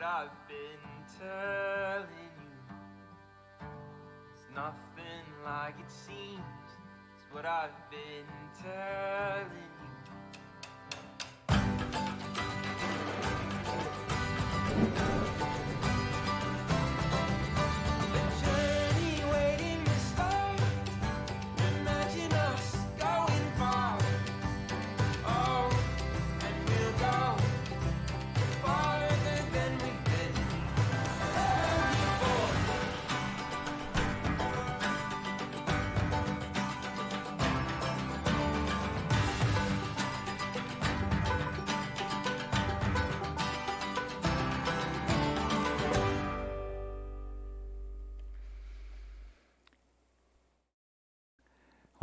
what I've been telling you. It's nothing like it seems. It's what I've been telling you.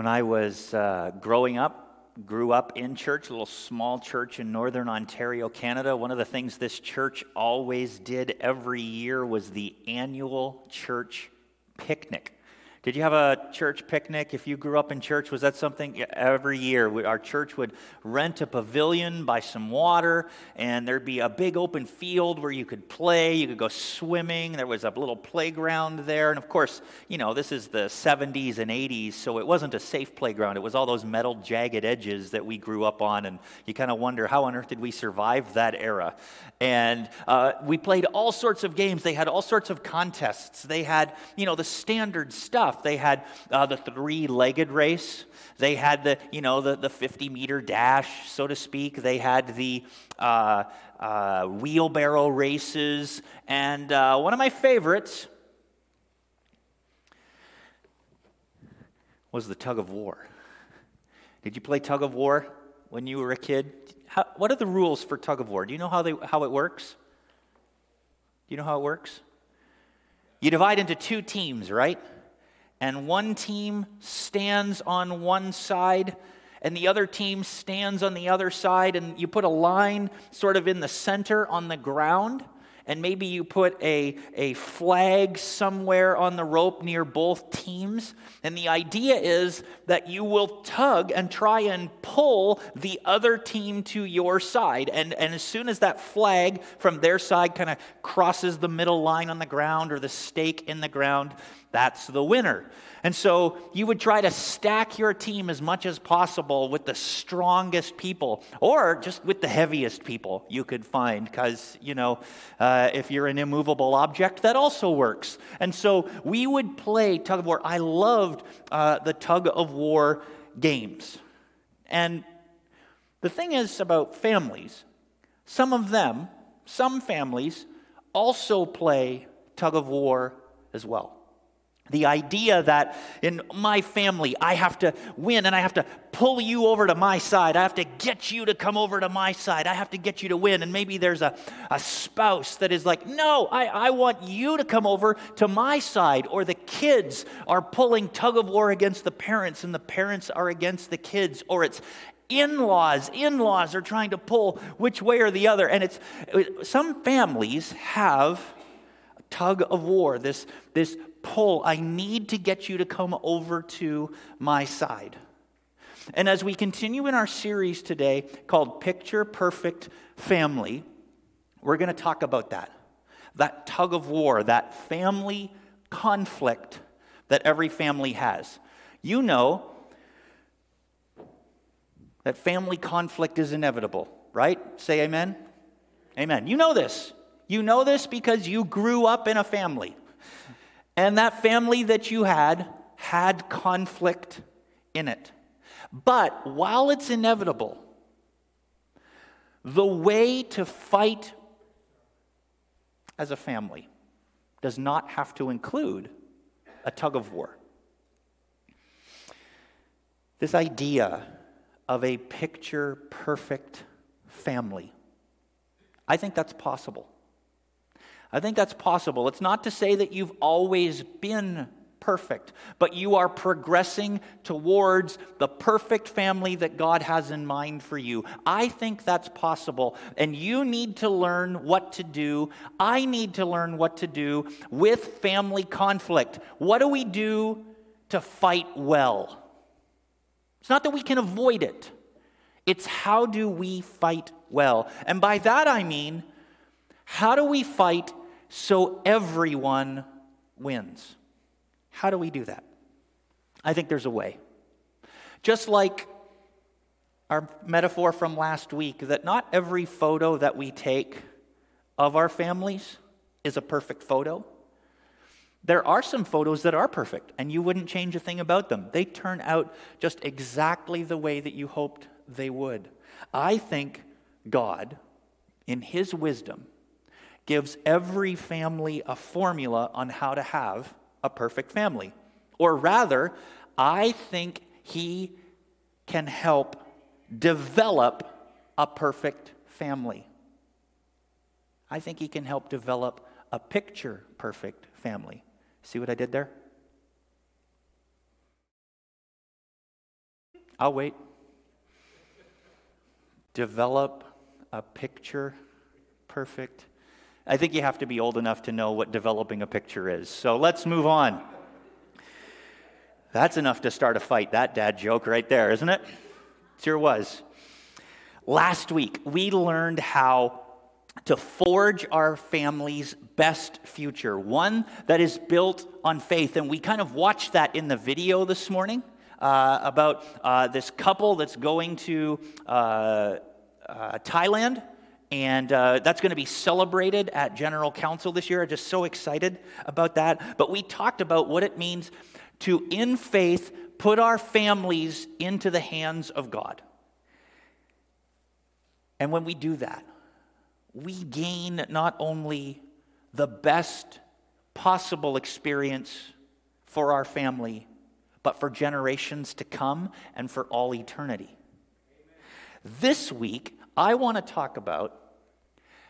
When I was uh, growing up, grew up in church, a little small church in northern Ontario, Canada, one of the things this church always did every year was the annual church picnic. Did you have a church picnic? If you grew up in church, was that something every year? Our church would rent a pavilion, buy some water, and there'd be a big open field where you could play. You could go swimming. There was a little playground there. And of course, you know, this is the 70s and 80s, so it wasn't a safe playground. It was all those metal jagged edges that we grew up on. And you kind of wonder, how on earth did we survive that era? And uh, we played all sorts of games. They had all sorts of contests. They had, you know, the standard stuff. They had uh, the three-legged race. They had the, you know, the, the 50-meter dash, so to speak. They had the uh, uh, wheelbarrow races. And uh, one of my favorites was the tug of war. Did you play tug of war when you were a kid? How, what are the rules for tug of war? Do you know how, they, how it works? Do you know how it works? You divide into two teams, right? And one team stands on one side, and the other team stands on the other side, and you put a line sort of in the center on the ground, and maybe you put a, a flag somewhere on the rope near both teams. And the idea is that you will tug and try and pull the other team to your side. And, and as soon as that flag from their side kind of crosses the middle line on the ground or the stake in the ground, that's the winner. And so you would try to stack your team as much as possible with the strongest people or just with the heaviest people you could find because, you know, uh, if you're an immovable object, that also works. And so we would play tug of war. I loved uh, the tug of war games. And the thing is about families, some of them, some families, also play tug of war as well. The idea that in my family, I have to win and I have to pull you over to my side. I have to get you to come over to my side. I have to get you to win. And maybe there's a, a spouse that is like, no, I, I want you to come over to my side. Or the kids are pulling tug of war against the parents and the parents are against the kids. Or it's in laws. In laws are trying to pull which way or the other. And it's some families have tug of war, this, this pull. I need to get you to come over to my side. And as we continue in our series today called Picture Perfect Family, we're going to talk about that. That tug of war, that family conflict that every family has. You know that family conflict is inevitable, right? Say amen. Amen. You know this. You know this because you grew up in a family. And that family that you had had conflict in it. But while it's inevitable, the way to fight as a family does not have to include a tug of war. This idea of a picture perfect family, I think that's possible. I think that's possible. It's not to say that you've always been perfect, but you are progressing towards the perfect family that God has in mind for you. I think that's possible. And you need to learn what to do. I need to learn what to do with family conflict. What do we do to fight well? It's not that we can avoid it, it's how do we fight well. And by that I mean, How do we fight so everyone wins? How do we do that? I think there's a way. Just like our metaphor from last week, that not every photo that we take of our families is a perfect photo. There are some photos that are perfect, and you wouldn't change a thing about them. They turn out just exactly the way that you hoped they would. I think God, in His wisdom, gives every family a formula on how to have a perfect family. Or rather, I think He can help develop a perfect family. I think He can help develop a picture perfect family. See what I did there? I'll wait. Develop a picture perfect. I think you have to be old enough to know what developing a picture is. So let's move on. That's enough to start a fight, that dad joke right there, isn't it? Sure was. Last week, we learned how to forge our family's best future, one that is built on faith. And we kind of watched that in the video this morning uh, about uh, this couple that's going to uh, uh Thailand. And uh, that's going to be celebrated at General Council this year. I'm just so excited about that. But we talked about what it means to, in faith, put our families into the hands of God. And when we do that, we gain not only the best possible experience for our family, but for generations to come and for all eternity. This week, I want to talk about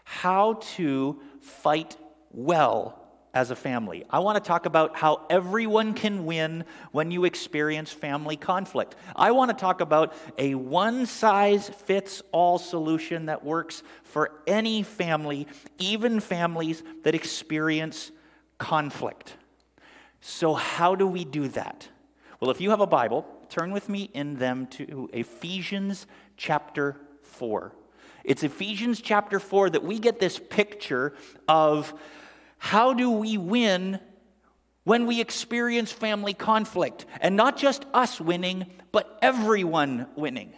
how to fight well as a family. I want to talk about how everyone can win when you experience family conflict. I want to talk about a one size fits all solution that works for any family, even families that experience conflict. So, how do we do that? Well, if you have a Bible, turn with me in them to Ephesians chapter 4. It's Ephesians chapter 4 that we get this picture of how do we win when we experience family conflict? And not just us winning, but everyone winning.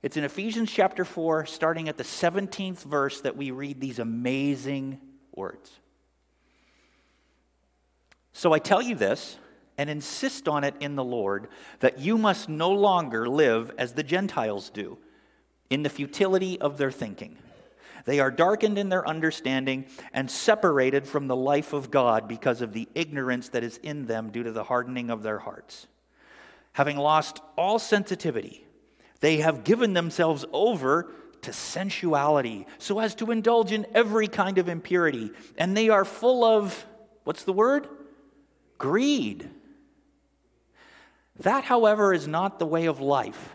It's in Ephesians chapter 4, starting at the 17th verse, that we read these amazing words. So I tell you this and insist on it in the Lord that you must no longer live as the Gentiles do, in the futility of their thinking. They are darkened in their understanding and separated from the life of God because of the ignorance that is in them due to the hardening of their hearts. Having lost all sensitivity, they have given themselves over to sensuality so as to indulge in every kind of impurity. And they are full of, what's the word? Greed. That, however, is not the way of life.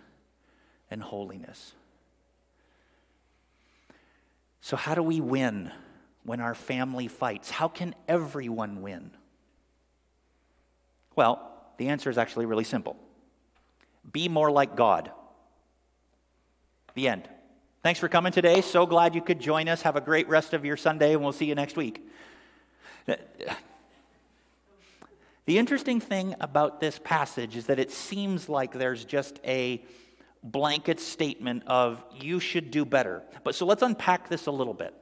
and holiness. So, how do we win when our family fights? How can everyone win? Well, the answer is actually really simple be more like God. The end. Thanks for coming today. So glad you could join us. Have a great rest of your Sunday, and we'll see you next week. The interesting thing about this passage is that it seems like there's just a blanket statement of you should do better. But so let's unpack this a little bit.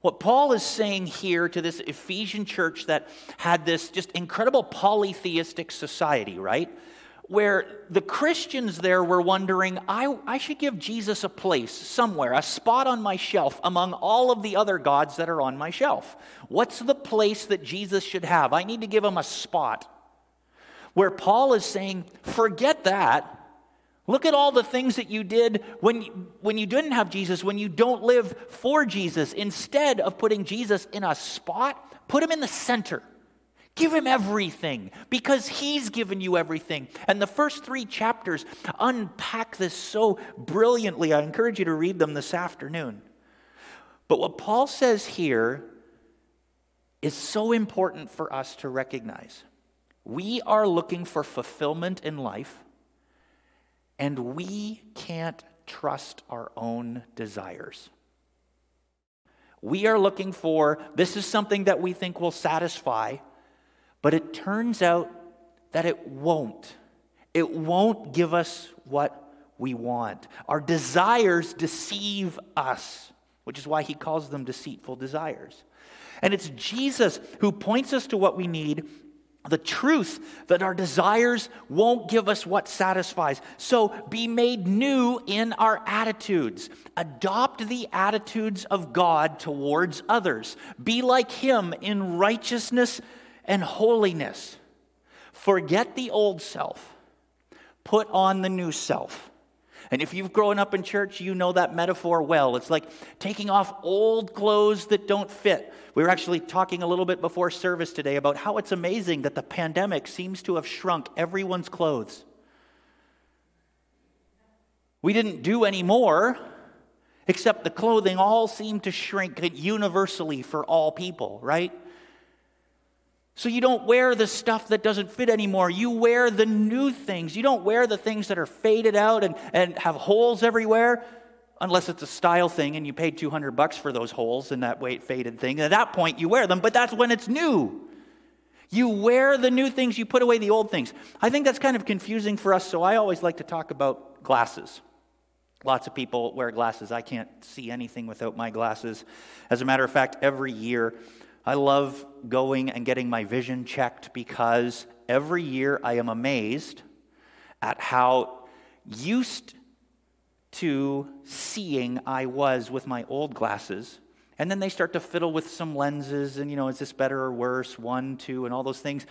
What Paul is saying here to this Ephesian church that had this just incredible polytheistic society, right? Where the Christians there were wondering, I, I should give Jesus a place somewhere, a spot on my shelf among all of the other gods that are on my shelf. What's the place that Jesus should have? I need to give him a spot. Where Paul is saying, forget that Look at all the things that you did when, when you didn't have Jesus, when you don't live for Jesus. Instead of putting Jesus in a spot, put him in the center. Give him everything because he's given you everything. And the first three chapters unpack this so brilliantly. I encourage you to read them this afternoon. But what Paul says here is so important for us to recognize. We are looking for fulfillment in life, and we can't trust our own desires. We are looking for this is something that we think will satisfy, but it turns out that it won't. It won't give us what we want. Our desires deceive us, which is why he calls them deceitful desires. And it's Jesus who points us to what we need the truth that our desires won't give us what satisfies. So be made new in our attitudes. Adopt the attitudes of God towards others. Be like Him in righteousness and holiness. Forget the old self, put on the new self. And if you've grown up in church, you know that metaphor well. It's like taking off old clothes that don't fit. We were actually talking a little bit before service today about how it's amazing that the pandemic seems to have shrunk everyone's clothes. We didn't do any more, except the clothing all seemed to shrink universally for all people, right? So you don't wear the stuff that doesn't fit anymore. You wear the new things. You don't wear the things that are faded out and, and have holes everywhere, unless it's a style thing and you paid 200 bucks for those holes in that weight faded thing. At that point, you wear them, but that's when it's new. You wear the new things, you put away the old things. I think that's kind of confusing for us, so I always like to talk about glasses. Lots of people wear glasses. I can't see anything without my glasses. As a matter of fact, every year I love going and getting my vision checked because every year I am amazed at how used to seeing I was with my old glasses. And then they start to fiddle with some lenses and, you know, is this better or worse? One, two, and all those things.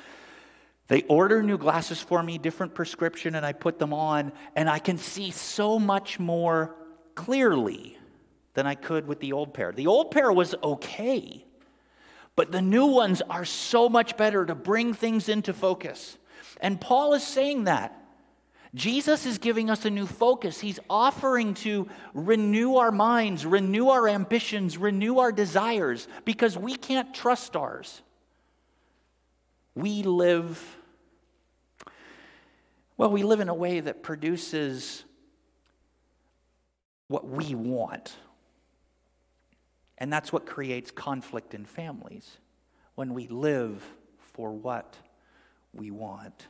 They order new glasses for me, different prescription, and I put them on, and I can see so much more clearly than I could with the old pair. The old pair was okay, but the new ones are so much better to bring things into focus. And Paul is saying that. Jesus is giving us a new focus. He's offering to renew our minds, renew our ambitions, renew our desires, because we can't trust ours. We live, well, we live in a way that produces what we want. And that's what creates conflict in families when we live for what we want.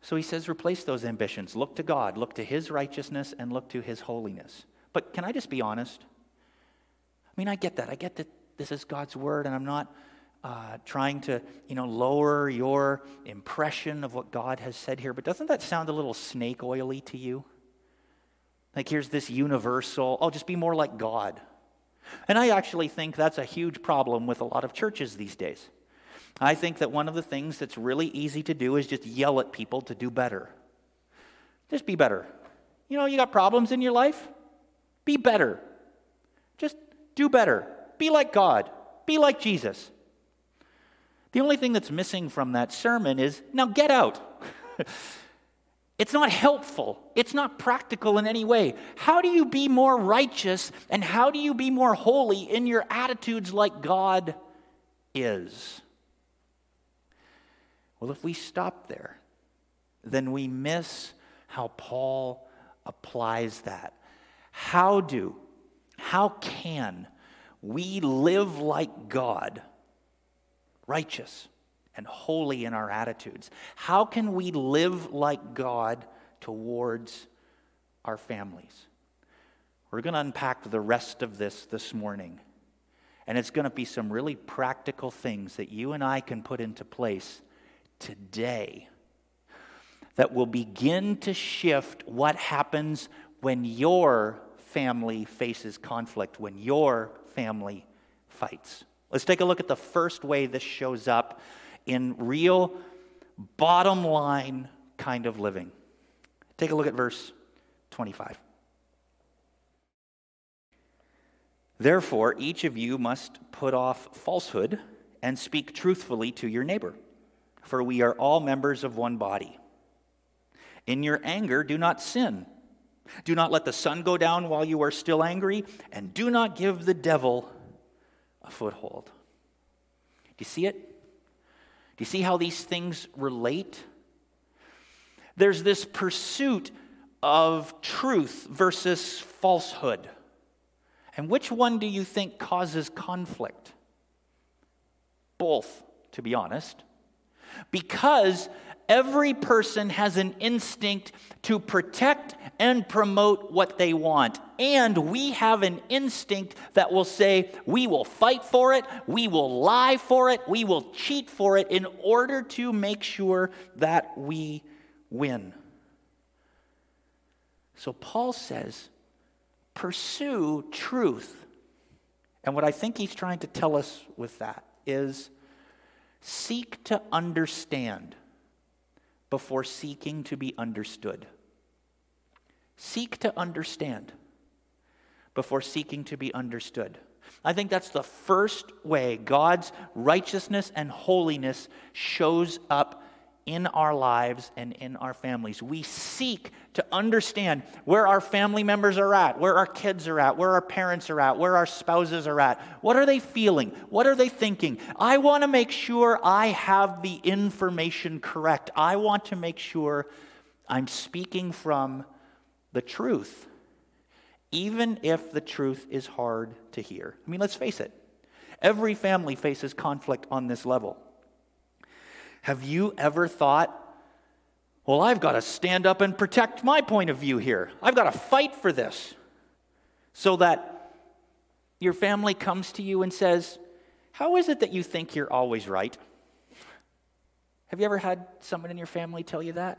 So he says, replace those ambitions. Look to God, look to his righteousness, and look to his holiness. But can I just be honest? I mean, I get that. I get that this is God's word, and I'm not uh, trying to, you know, lower your impression of what God has said here. But doesn't that sound a little snake oily to you? Like, here's this universal, oh, just be more like God. And I actually think that's a huge problem with a lot of churches these days. I think that one of the things that's really easy to do is just yell at people to do better. Just be better. You know, you got problems in your life? Be better. Just do better. Be like God. Be like Jesus. The only thing that's missing from that sermon is now get out. It's not helpful. It's not practical in any way. How do you be more righteous and how do you be more holy in your attitudes like God is? Well, if we stop there, then we miss how Paul applies that. How do, how can we live like God, righteous? And holy in our attitudes. How can we live like God towards our families? We're going to unpack the rest of this this morning. And it's going to be some really practical things that you and I can put into place today that will begin to shift what happens when your family faces conflict, when your family fights. Let's take a look at the first way this shows up in real, bottom line, kind of living. Take a look at verse 25. Therefore, each of you must put off falsehood and speak truthfully to your neighbor, for we are all members of one body. In your anger, do not sin. Do not let the sun go down while you are still angry, and do not give the devil a foothold. Do you see it? Do you see how these things relate? There's this pursuit of truth versus falsehood. And which one do you think causes conflict? Both, to be honest. Because every person has an instinct to protect and promote what they want. And we have an instinct that will say, we will fight for it, we will lie for it, we will cheat for it in order to make sure that we win. So Paul says, pursue truth. And what I think he's trying to tell us with that is seek to understand before seeking to be understood. Seek to understand before seeking to be understood. I think that's the first way God's righteousness and holiness shows up in our lives and in our families. We seek to understand where our family members are at, where our kids are at, where our parents are at, where our spouses are at. What are they feeling? What are they thinking? I want to make sure I have the information correct. I want to make sure I'm speaking from the truth, even if the truth is hard to hear. I mean, let's face it. Every family faces conflict on this level. Have you ever thought, well, I've got to stand up and protect my point of view here? I've got to fight for this. So that your family comes to you and says, How is it that you think you're always right? Have you ever had someone in your family tell you that?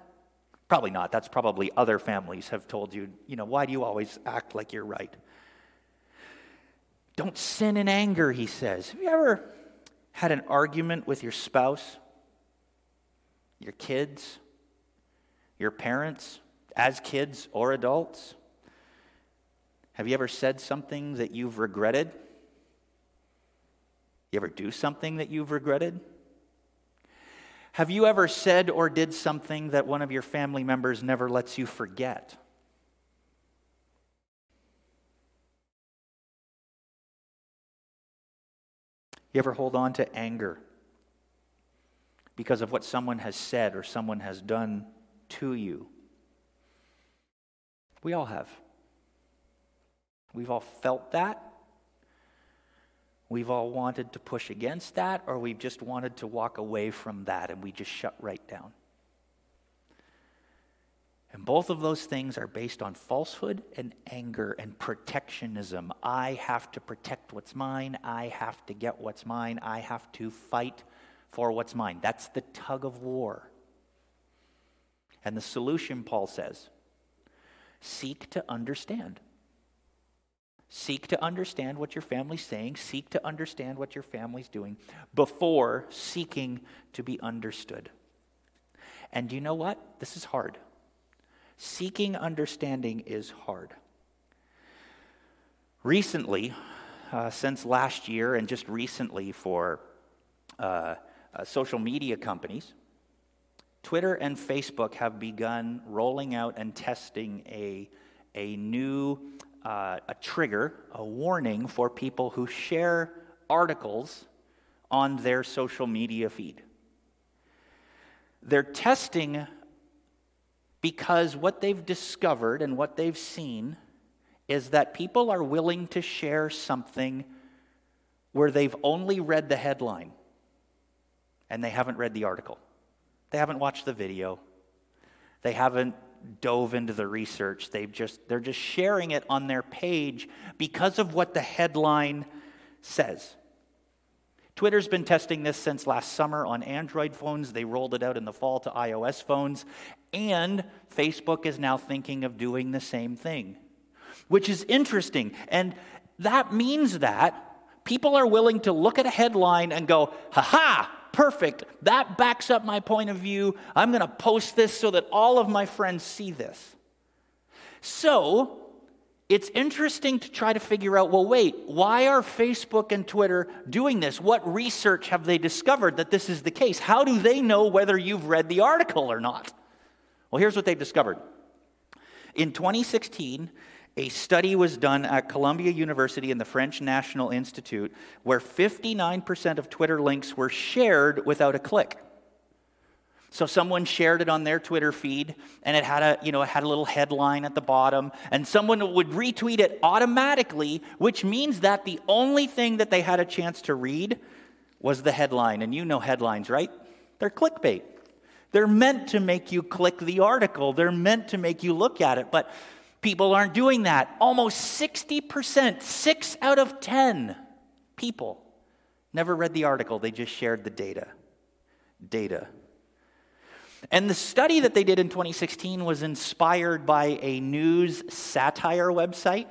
Probably not. That's probably other families have told you, you know, why do you always act like you're right? Don't sin in anger, he says. Have you ever had an argument with your spouse your kids, your parents, as kids or adults? Have you ever said something that you've regretted? You ever do something that you've regretted? Have you ever said or did something that one of your family members never lets you forget? You ever hold on to anger? Because of what someone has said or someone has done to you. We all have. We've all felt that. We've all wanted to push against that, or we've just wanted to walk away from that and we just shut right down. And both of those things are based on falsehood and anger and protectionism. I have to protect what's mine. I have to get what's mine. I have to fight for what's mine. That's the tug of war. And the solution, Paul says, seek to understand. Seek to understand what your family's saying. Seek to understand what your family's doing before seeking to be understood. And you know what? This is hard. Seeking understanding is hard. Recently, uh, since last year, and just recently for uh, uh, social media companies, Twitter and Facebook have begun rolling out and testing a, a new uh, a trigger, a warning for people who share articles on their social media feed. They're testing because what they've discovered and what they've seen is that people are willing to share something where they've only read the headline and they haven't read the article. They haven't watched the video. They haven't dove into the research. They've just, they're just sharing it on their page because of what the headline says. Twitter's been testing this since last summer on Android phones. They rolled it out in the fall to iOS phones. And Facebook is now thinking of doing the same thing, which is interesting. And that means that people are willing to look at a headline and go, ha ha, perfect. That backs up my point of view. I'm going to post this so that all of my friends see this. So, it's interesting to try to figure out well, wait, why are Facebook and Twitter doing this? What research have they discovered that this is the case? How do they know whether you've read the article or not? Well, here's what they've discovered. In 2016, a study was done at Columbia University and the French National Institute where 59% of Twitter links were shared without a click. So someone shared it on their Twitter feed and it had a, you know, it had a little headline at the bottom and someone would retweet it automatically, which means that the only thing that they had a chance to read was the headline. And you know headlines, right? They're clickbait. They're meant to make you click the article. They're meant to make you look at it, but people aren't doing that. Almost 60%, 6 out of 10 people never read the article. They just shared the data. Data. And the study that they did in 2016 was inspired by a news satire website.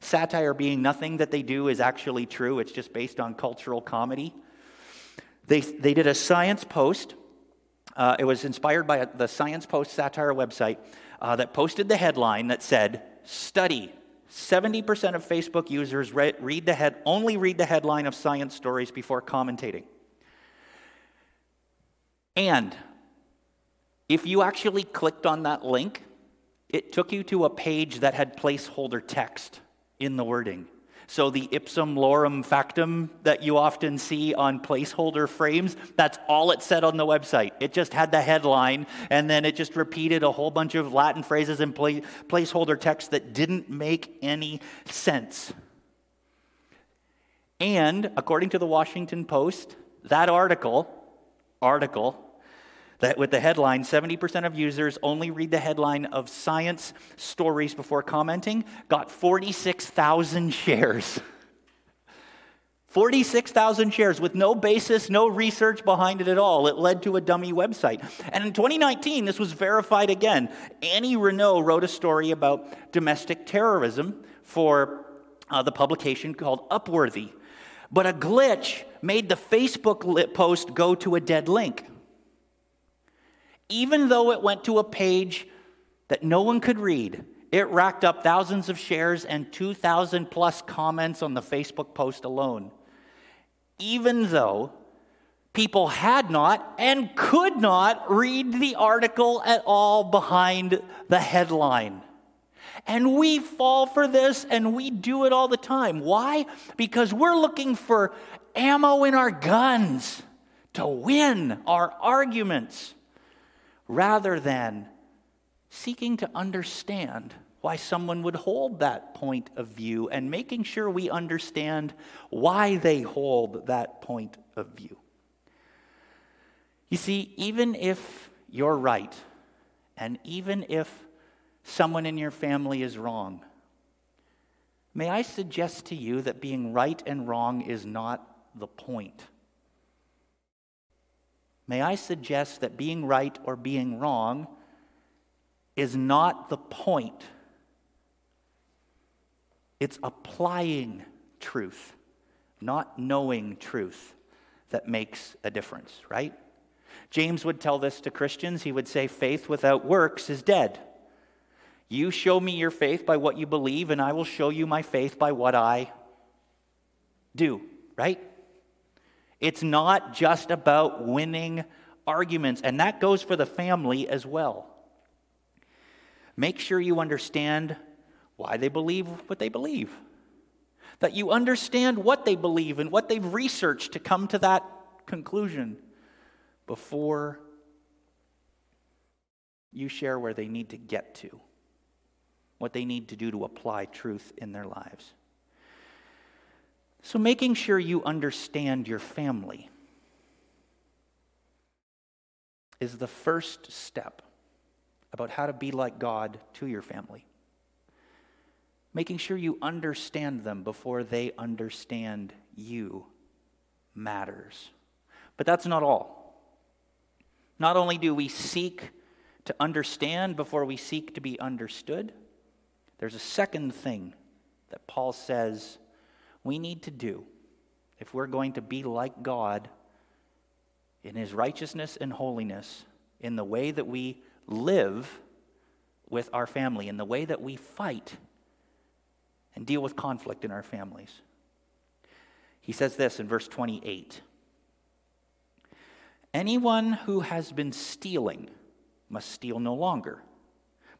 Satire being nothing that they do is actually true, it's just based on cultural comedy. They, they did a science post. Uh, it was inspired by the Science Post satire website uh, that posted the headline that said, Study 70% of Facebook users read, read the head, only read the headline of science stories before commentating. And if you actually clicked on that link, it took you to a page that had placeholder text in the wording. So the ipsum lorem factum that you often see on placeholder frames, that's all it said on the website. It just had the headline, and then it just repeated a whole bunch of Latin phrases and placeholder text that didn't make any sense. And according to the Washington Post, that article, article that with the headline 70% of users only read the headline of science stories before commenting got 46,000 shares. 46,000 shares with no basis, no research behind it at all. It led to a dummy website. And in 2019, this was verified again. Annie Reneau wrote a story about domestic terrorism for uh, the publication called Upworthy. But a glitch made the Facebook post go to a dead link even though it went to a page that no one could read, it racked up thousands of shares and 2,000 plus comments on the Facebook post alone. Even though people had not and could not read the article at all behind the headline. And we fall for this and we do it all the time. Why? Because we're looking for ammo in our guns to win our arguments rather than seeking to understand why someone would hold that point of view and making sure we understand why they hold that point of view. You see, even if you're right, and even if someone in your family is wrong, may I suggest to you that being right and wrong is not the point. May I suggest that being right or being wrong is not the point, it's applying truth, not knowing truth, that makes a difference, right? James would tell this to Christians. He would say, Faith without works is dead. You show me your faith by what you believe, and I will show you my faith by what I do, right? It's not just about winning arguments, and that goes for the family as well. Make sure you understand why they believe what they believe, that you understand what they believe and what they've researched to come to that conclusion before you share where they need to get to, what they need to do to apply truth in their lives. So, making sure you understand your family is the first step about how to be like God to your family. Making sure you understand them before they understand you matters. But that's not all. Not only do we seek to understand before we seek to be understood, there's a second thing that Paul says we need to do if we're going to be like God in his righteousness and holiness, in the way that we live with our family, in the way that we fight and deal with conflict in our families. He says this in verse 28 Anyone who has been stealing must steal no longer,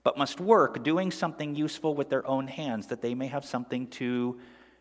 but must work doing something useful with their own hands, that they may have something to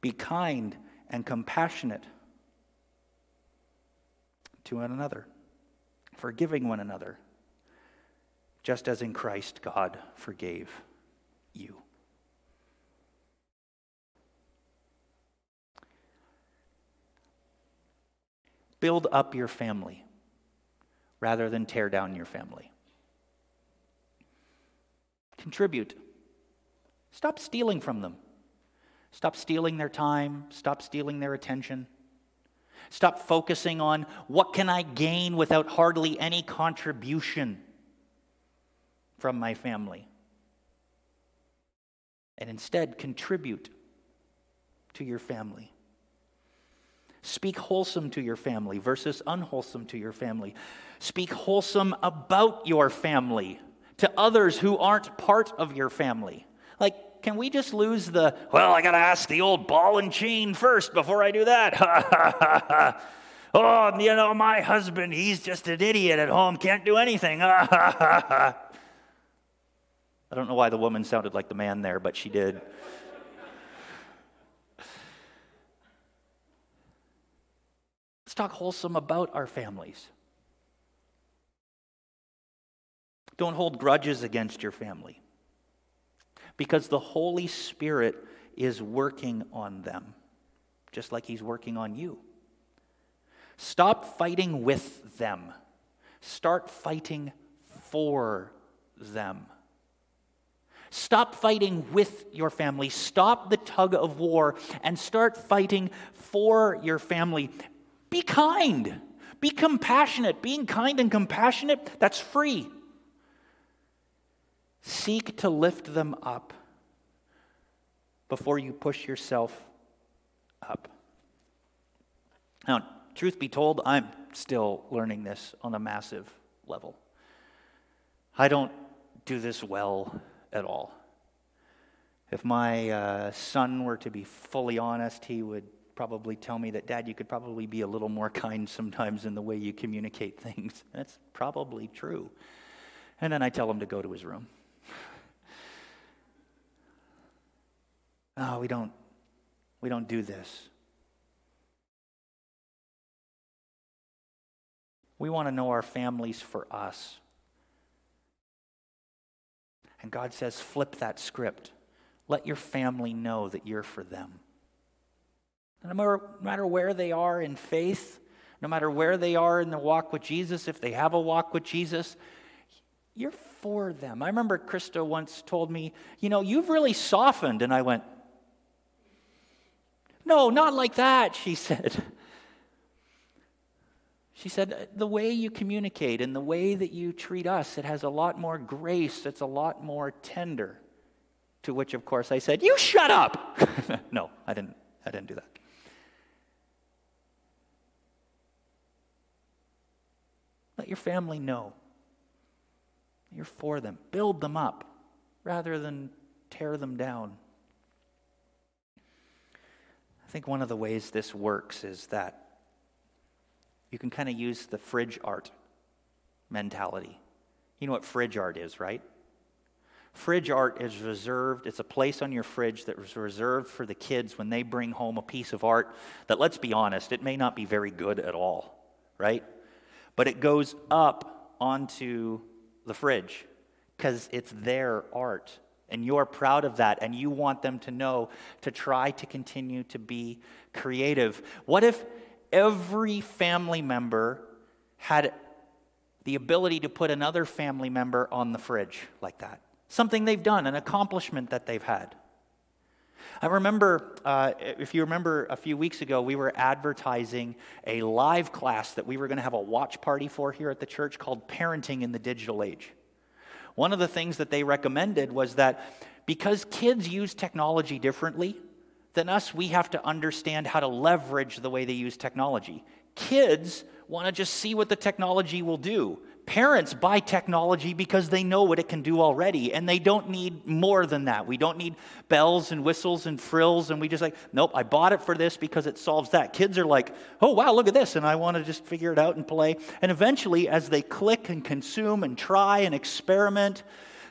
Be kind and compassionate to one another, forgiving one another, just as in Christ God forgave you. Build up your family rather than tear down your family. Contribute. Stop stealing from them. Stop stealing their time. Stop stealing their attention. Stop focusing on what can I gain without hardly any contribution from my family. And instead, contribute to your family. Speak wholesome to your family versus unwholesome to your family. Speak wholesome about your family to others who aren't part of your family. Like, can we just lose the, well, I got to ask the old ball and chain first before I do that? oh, you know, my husband, he's just an idiot at home, can't do anything. I don't know why the woman sounded like the man there, but she did. Let's talk wholesome about our families. Don't hold grudges against your family because the Holy Spirit is working on them, just like He's working on you. Stop fighting with them, start fighting for them. Stop fighting with your family. Stop the tug of war and start fighting for your family. Be kind. Be compassionate. Being kind and compassionate, that's free. Seek to lift them up before you push yourself up. Now, truth be told, I'm still learning this on a massive level. I don't do this well at all. If my uh, son were to be fully honest, he would probably tell me that, Dad, you could probably be a little more kind sometimes in the way you communicate things. That's probably true. And then I tell him to go to his room. No, we don't. We don't do this. We want to know our families for us. And God says, flip that script. Let your family know that you're for them. No matter, no matter where they are in faith, no matter where they are in the walk with Jesus, if they have a walk with Jesus, you're for them. I remember Krista once told me, You know, you've really softened. And I went, no, not like that, she said. She said, the way you communicate and the way that you treat us, it has a lot more grace, it's a lot more tender. To which, of course, I said, You shut up! no, I didn't, I didn't do that. Let your family know you're for them. Build them up rather than tear them down. I think one of the ways this works is that you can kind of use the fridge art mentality. You know what fridge art is, right? Fridge art is reserved, it's a place on your fridge that was reserved for the kids when they bring home a piece of art that, let's be honest, it may not be very good at all, right? But it goes up onto the fridge because it's their art and you're proud of that and you want them to know to try to continue to be creative. What if every family member had the ability to put another family member on the fridge like that. Something they've done, an accomplishment that they've had. I remember, uh, if you remember a few weeks ago, we were advertising a live class that we were going to have a watch party for here at the church called Parenting in the Digital Age. One of the things that they recommended was that because kids use technology differently than us, we have to understand how to leverage the way they use technology. Kids want to just see what the technology will do. Parents buy technology because they know what it can do already, and they don't need more than that. We don't need bells and whistles and frills, and we just like, nope, I bought it for this because it solves that. Kids are like, oh, wow, look at this, and I want to just figure it out and play. And eventually, as they click and consume and try and experiment,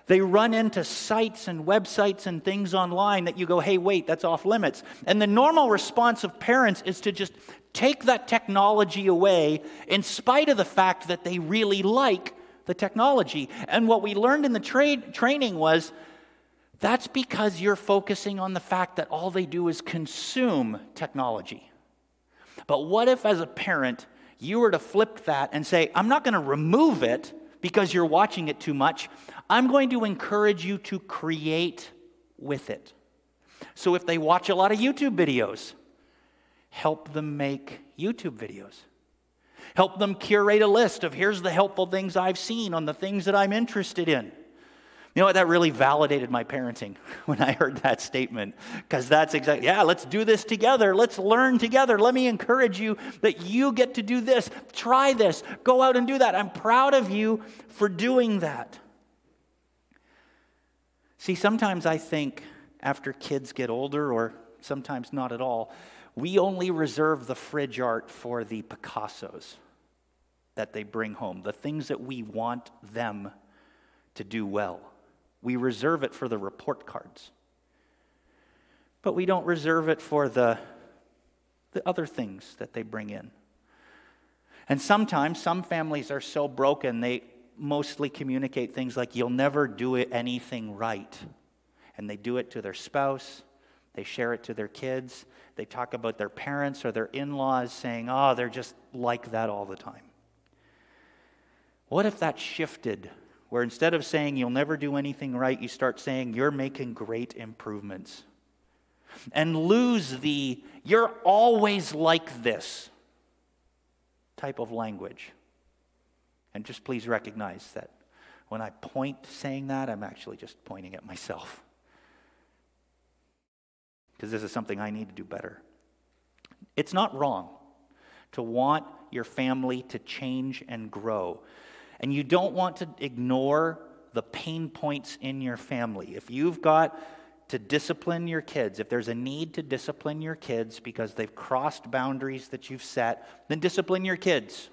they run into sites and websites and things online that you go, hey, wait, that's off limits. And the normal response of parents is to just take that technology away in spite of the fact that they really like the technology. And what we learned in the tra- training was that's because you're focusing on the fact that all they do is consume technology. But what if, as a parent, you were to flip that and say, I'm not going to remove it because you're watching it too much. I'm going to encourage you to create with it. So if they watch a lot of YouTube videos, help them make YouTube videos. Help them curate a list of here's the helpful things I've seen on the things that I'm interested in. You know what? That really validated my parenting when I heard that statement. Because that's exactly, yeah, let's do this together. Let's learn together. Let me encourage you that you get to do this. Try this. Go out and do that. I'm proud of you for doing that. See, sometimes I think after kids get older, or sometimes not at all, we only reserve the fridge art for the Picassos that they bring home, the things that we want them to do well. We reserve it for the report cards. But we don't reserve it for the, the other things that they bring in. And sometimes some families are so broken, they mostly communicate things like, You'll never do anything right. And they do it to their spouse, they share it to their kids, they talk about their parents or their in laws saying, oh, they're just like that all the time. What if that shifted, where instead of saying you'll never do anything right, you start saying you're making great improvements? And lose the you're always like this type of language. And just please recognize that when I point saying that, I'm actually just pointing at myself because this is something I need to do better. It's not wrong to want your family to change and grow. And you don't want to ignore the pain points in your family. If you've got to discipline your kids, if there's a need to discipline your kids because they've crossed boundaries that you've set, then discipline your kids.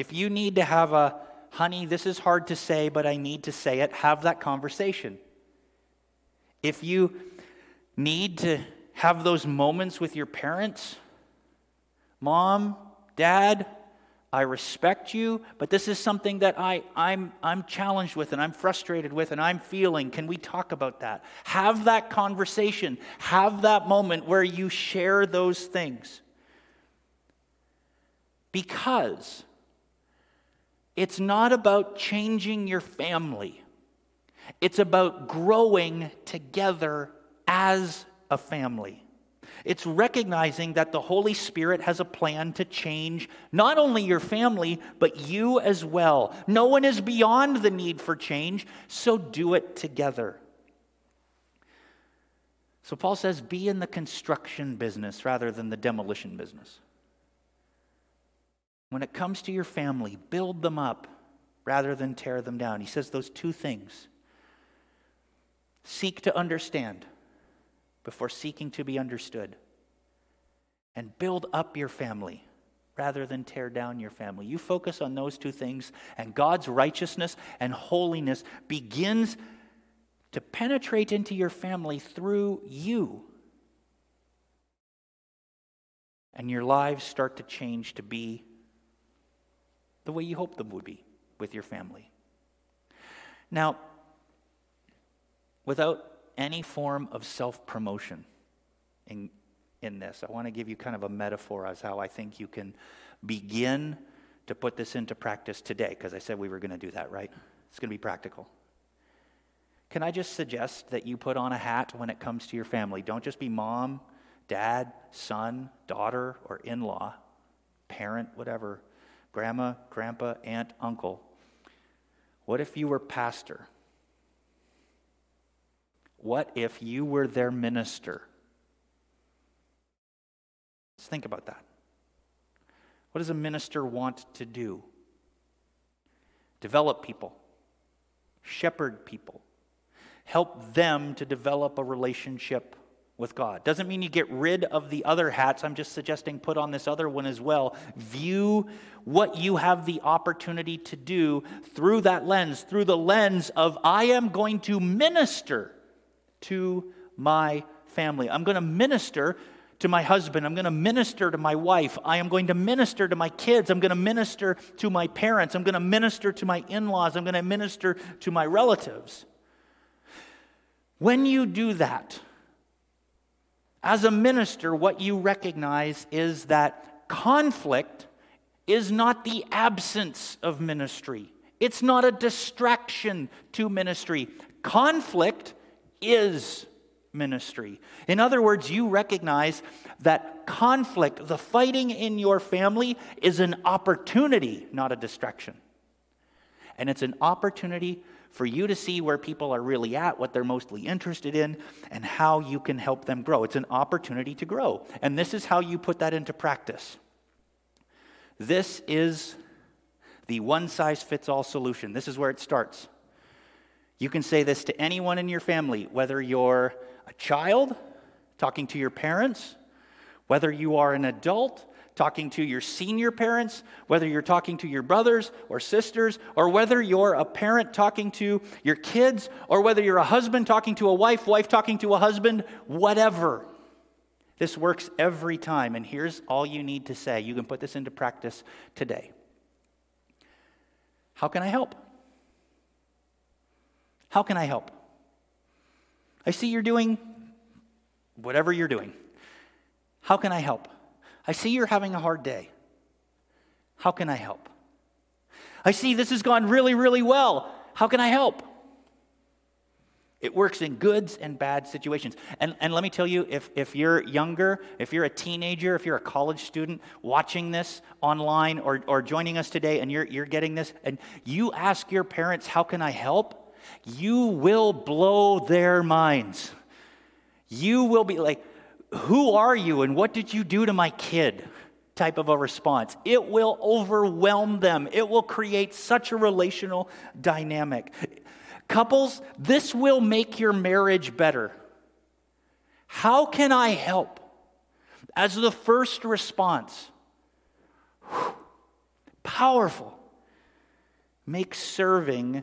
If you need to have a, honey, this is hard to say, but I need to say it, have that conversation. If you need to have those moments with your parents, mom, dad, I respect you, but this is something that I, I'm, I'm challenged with and I'm frustrated with and I'm feeling. Can we talk about that? Have that conversation. Have that moment where you share those things. Because it's not about changing your family. It's about growing together as a family. It's recognizing that the Holy Spirit has a plan to change not only your family, but you as well. No one is beyond the need for change, so do it together. So Paul says, be in the construction business rather than the demolition business. When it comes to your family, build them up rather than tear them down. He says those two things Seek to understand before seeking to be understood. And build up your family rather than tear down your family. You focus on those two things, and God's righteousness and holiness begins to penetrate into your family through you. And your lives start to change to be the way you hope them would be with your family. Now, without any form of self promotion. And in this. I want to give you kind of a metaphor as how I think you can begin to put this into practice today, because I said we were going to do that, right? It's going to be practical. Can I just suggest that you put on a hat when it comes to your family? Don't just be mom, dad, son, daughter, or in law, parent, whatever, grandma, grandpa, aunt, uncle. What if you were pastor? What if you were their minister? Let's think about that. What does a minister want to do? Develop people, shepherd people, help them to develop a relationship with God. Doesn't mean you get rid of the other hats. I'm just suggesting put on this other one as well. View what you have the opportunity to do through that lens, through the lens of I am going to minister to my family. I'm going to minister to my husband. I'm going to minister to my wife. I am going to minister to my kids. I'm going to minister to my parents. I'm going to minister to my in laws. I'm going to minister to my relatives. When you do that, as a minister, what you recognize is that conflict is not the absence of ministry. It's not a distraction to ministry. Conflict is ministry. In other words, you recognize that conflict, the fighting in your family, is an opportunity, not a distraction. And it's an opportunity for you to see where people are really at, what they're mostly interested in, and how you can help them grow. It's an opportunity to grow. And this is how you put that into practice. This is the one size fits all solution. This is where it starts. You can say this to anyone in your family, whether you're a child talking to your parents, whether you are an adult talking to your senior parents, whether you're talking to your brothers or sisters, or whether you're a parent talking to your kids, or whether you're a husband talking to a wife, wife talking to a husband, whatever. This works every time. And here's all you need to say. You can put this into practice today. How can I help? How can I help? I see you're doing whatever you're doing. How can I help? I see you're having a hard day. How can I help? I see this has gone really, really well. How can I help? It works in goods and bad situations. And, and let me tell you, if, if you're younger, if you're a teenager, if you're a college student watching this online or, or joining us today and you're, you're getting this, and you ask your parents, How can I help? You will blow their minds. You will be like, Who are you and what did you do to my kid? type of a response. It will overwhelm them. It will create such a relational dynamic. Couples, this will make your marriage better. How can I help? As the first response, whew, powerful, make serving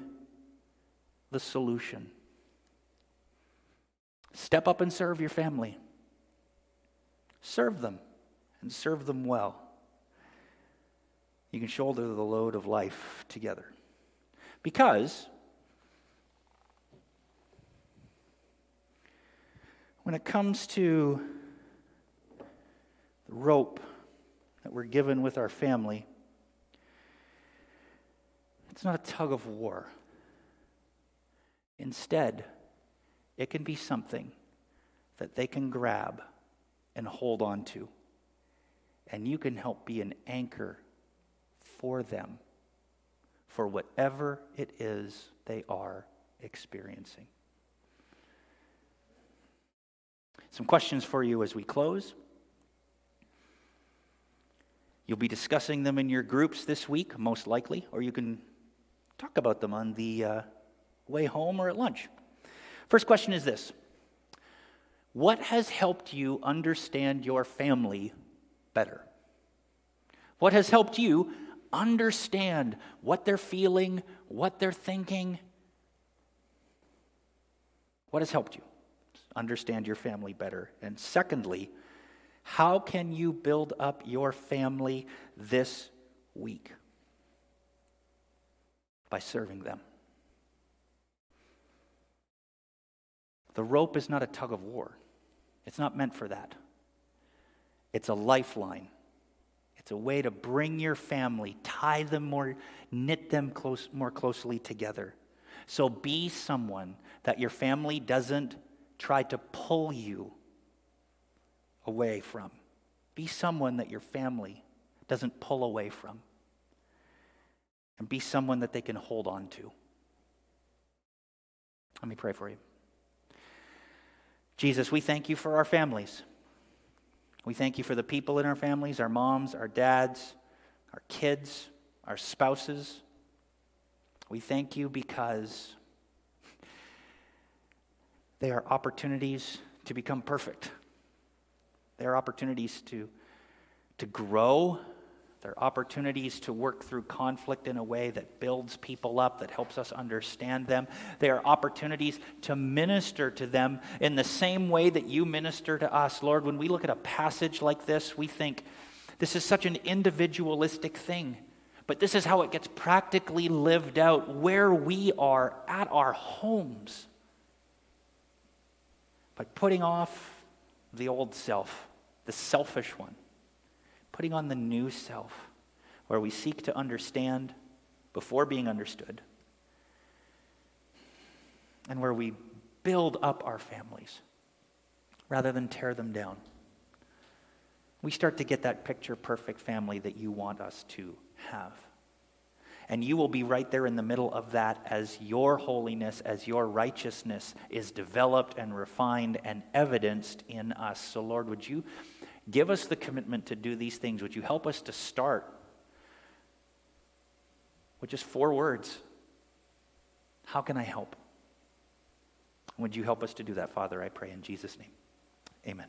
the solution. Step up and serve your family. Serve them and serve them well. You can shoulder the load of life together. Because when it comes to the rope that we're given with our family, it's not a tug of war. Instead, it can be something that they can grab and hold on to. And you can help be an anchor for them for whatever it is they are experiencing. Some questions for you as we close. You'll be discussing them in your groups this week, most likely, or you can talk about them on the uh, way home or at lunch. First question is this What has helped you understand your family better? What has helped you understand what they're feeling, what they're thinking? What has helped you understand your family better? And secondly, how can you build up your family this week? By serving them. The rope is not a tug of war, it's not meant for that. It's a lifeline. It's a way to bring your family, tie them more, knit them close, more closely together. So be someone that your family doesn't try to pull you away from. Be someone that your family doesn't pull away from. And be someone that they can hold on to. Let me pray for you. Jesus, we thank you for our families. We thank you for the people in our families, our moms, our dads, our kids, our spouses. We thank you because they are opportunities to become perfect. They are opportunities to, to grow. They're opportunities to work through conflict in a way that builds people up, that helps us understand them. They are opportunities to minister to them in the same way that you minister to us. Lord, when we look at a passage like this, we think this is such an individualistic thing. But this is how it gets practically lived out where we are at our homes. By putting off the old self, the selfish one, putting on the new self, where we seek to understand before being understood, and where we build up our families rather than tear them down. We start to get that picture perfect family that you want us to have. And you will be right there in the middle of that as your holiness, as your righteousness is developed and refined and evidenced in us. So, Lord, would you give us the commitment to do these things? Would you help us to start with just four words? How can I help? Would you help us to do that, Father? I pray in Jesus' name. Amen.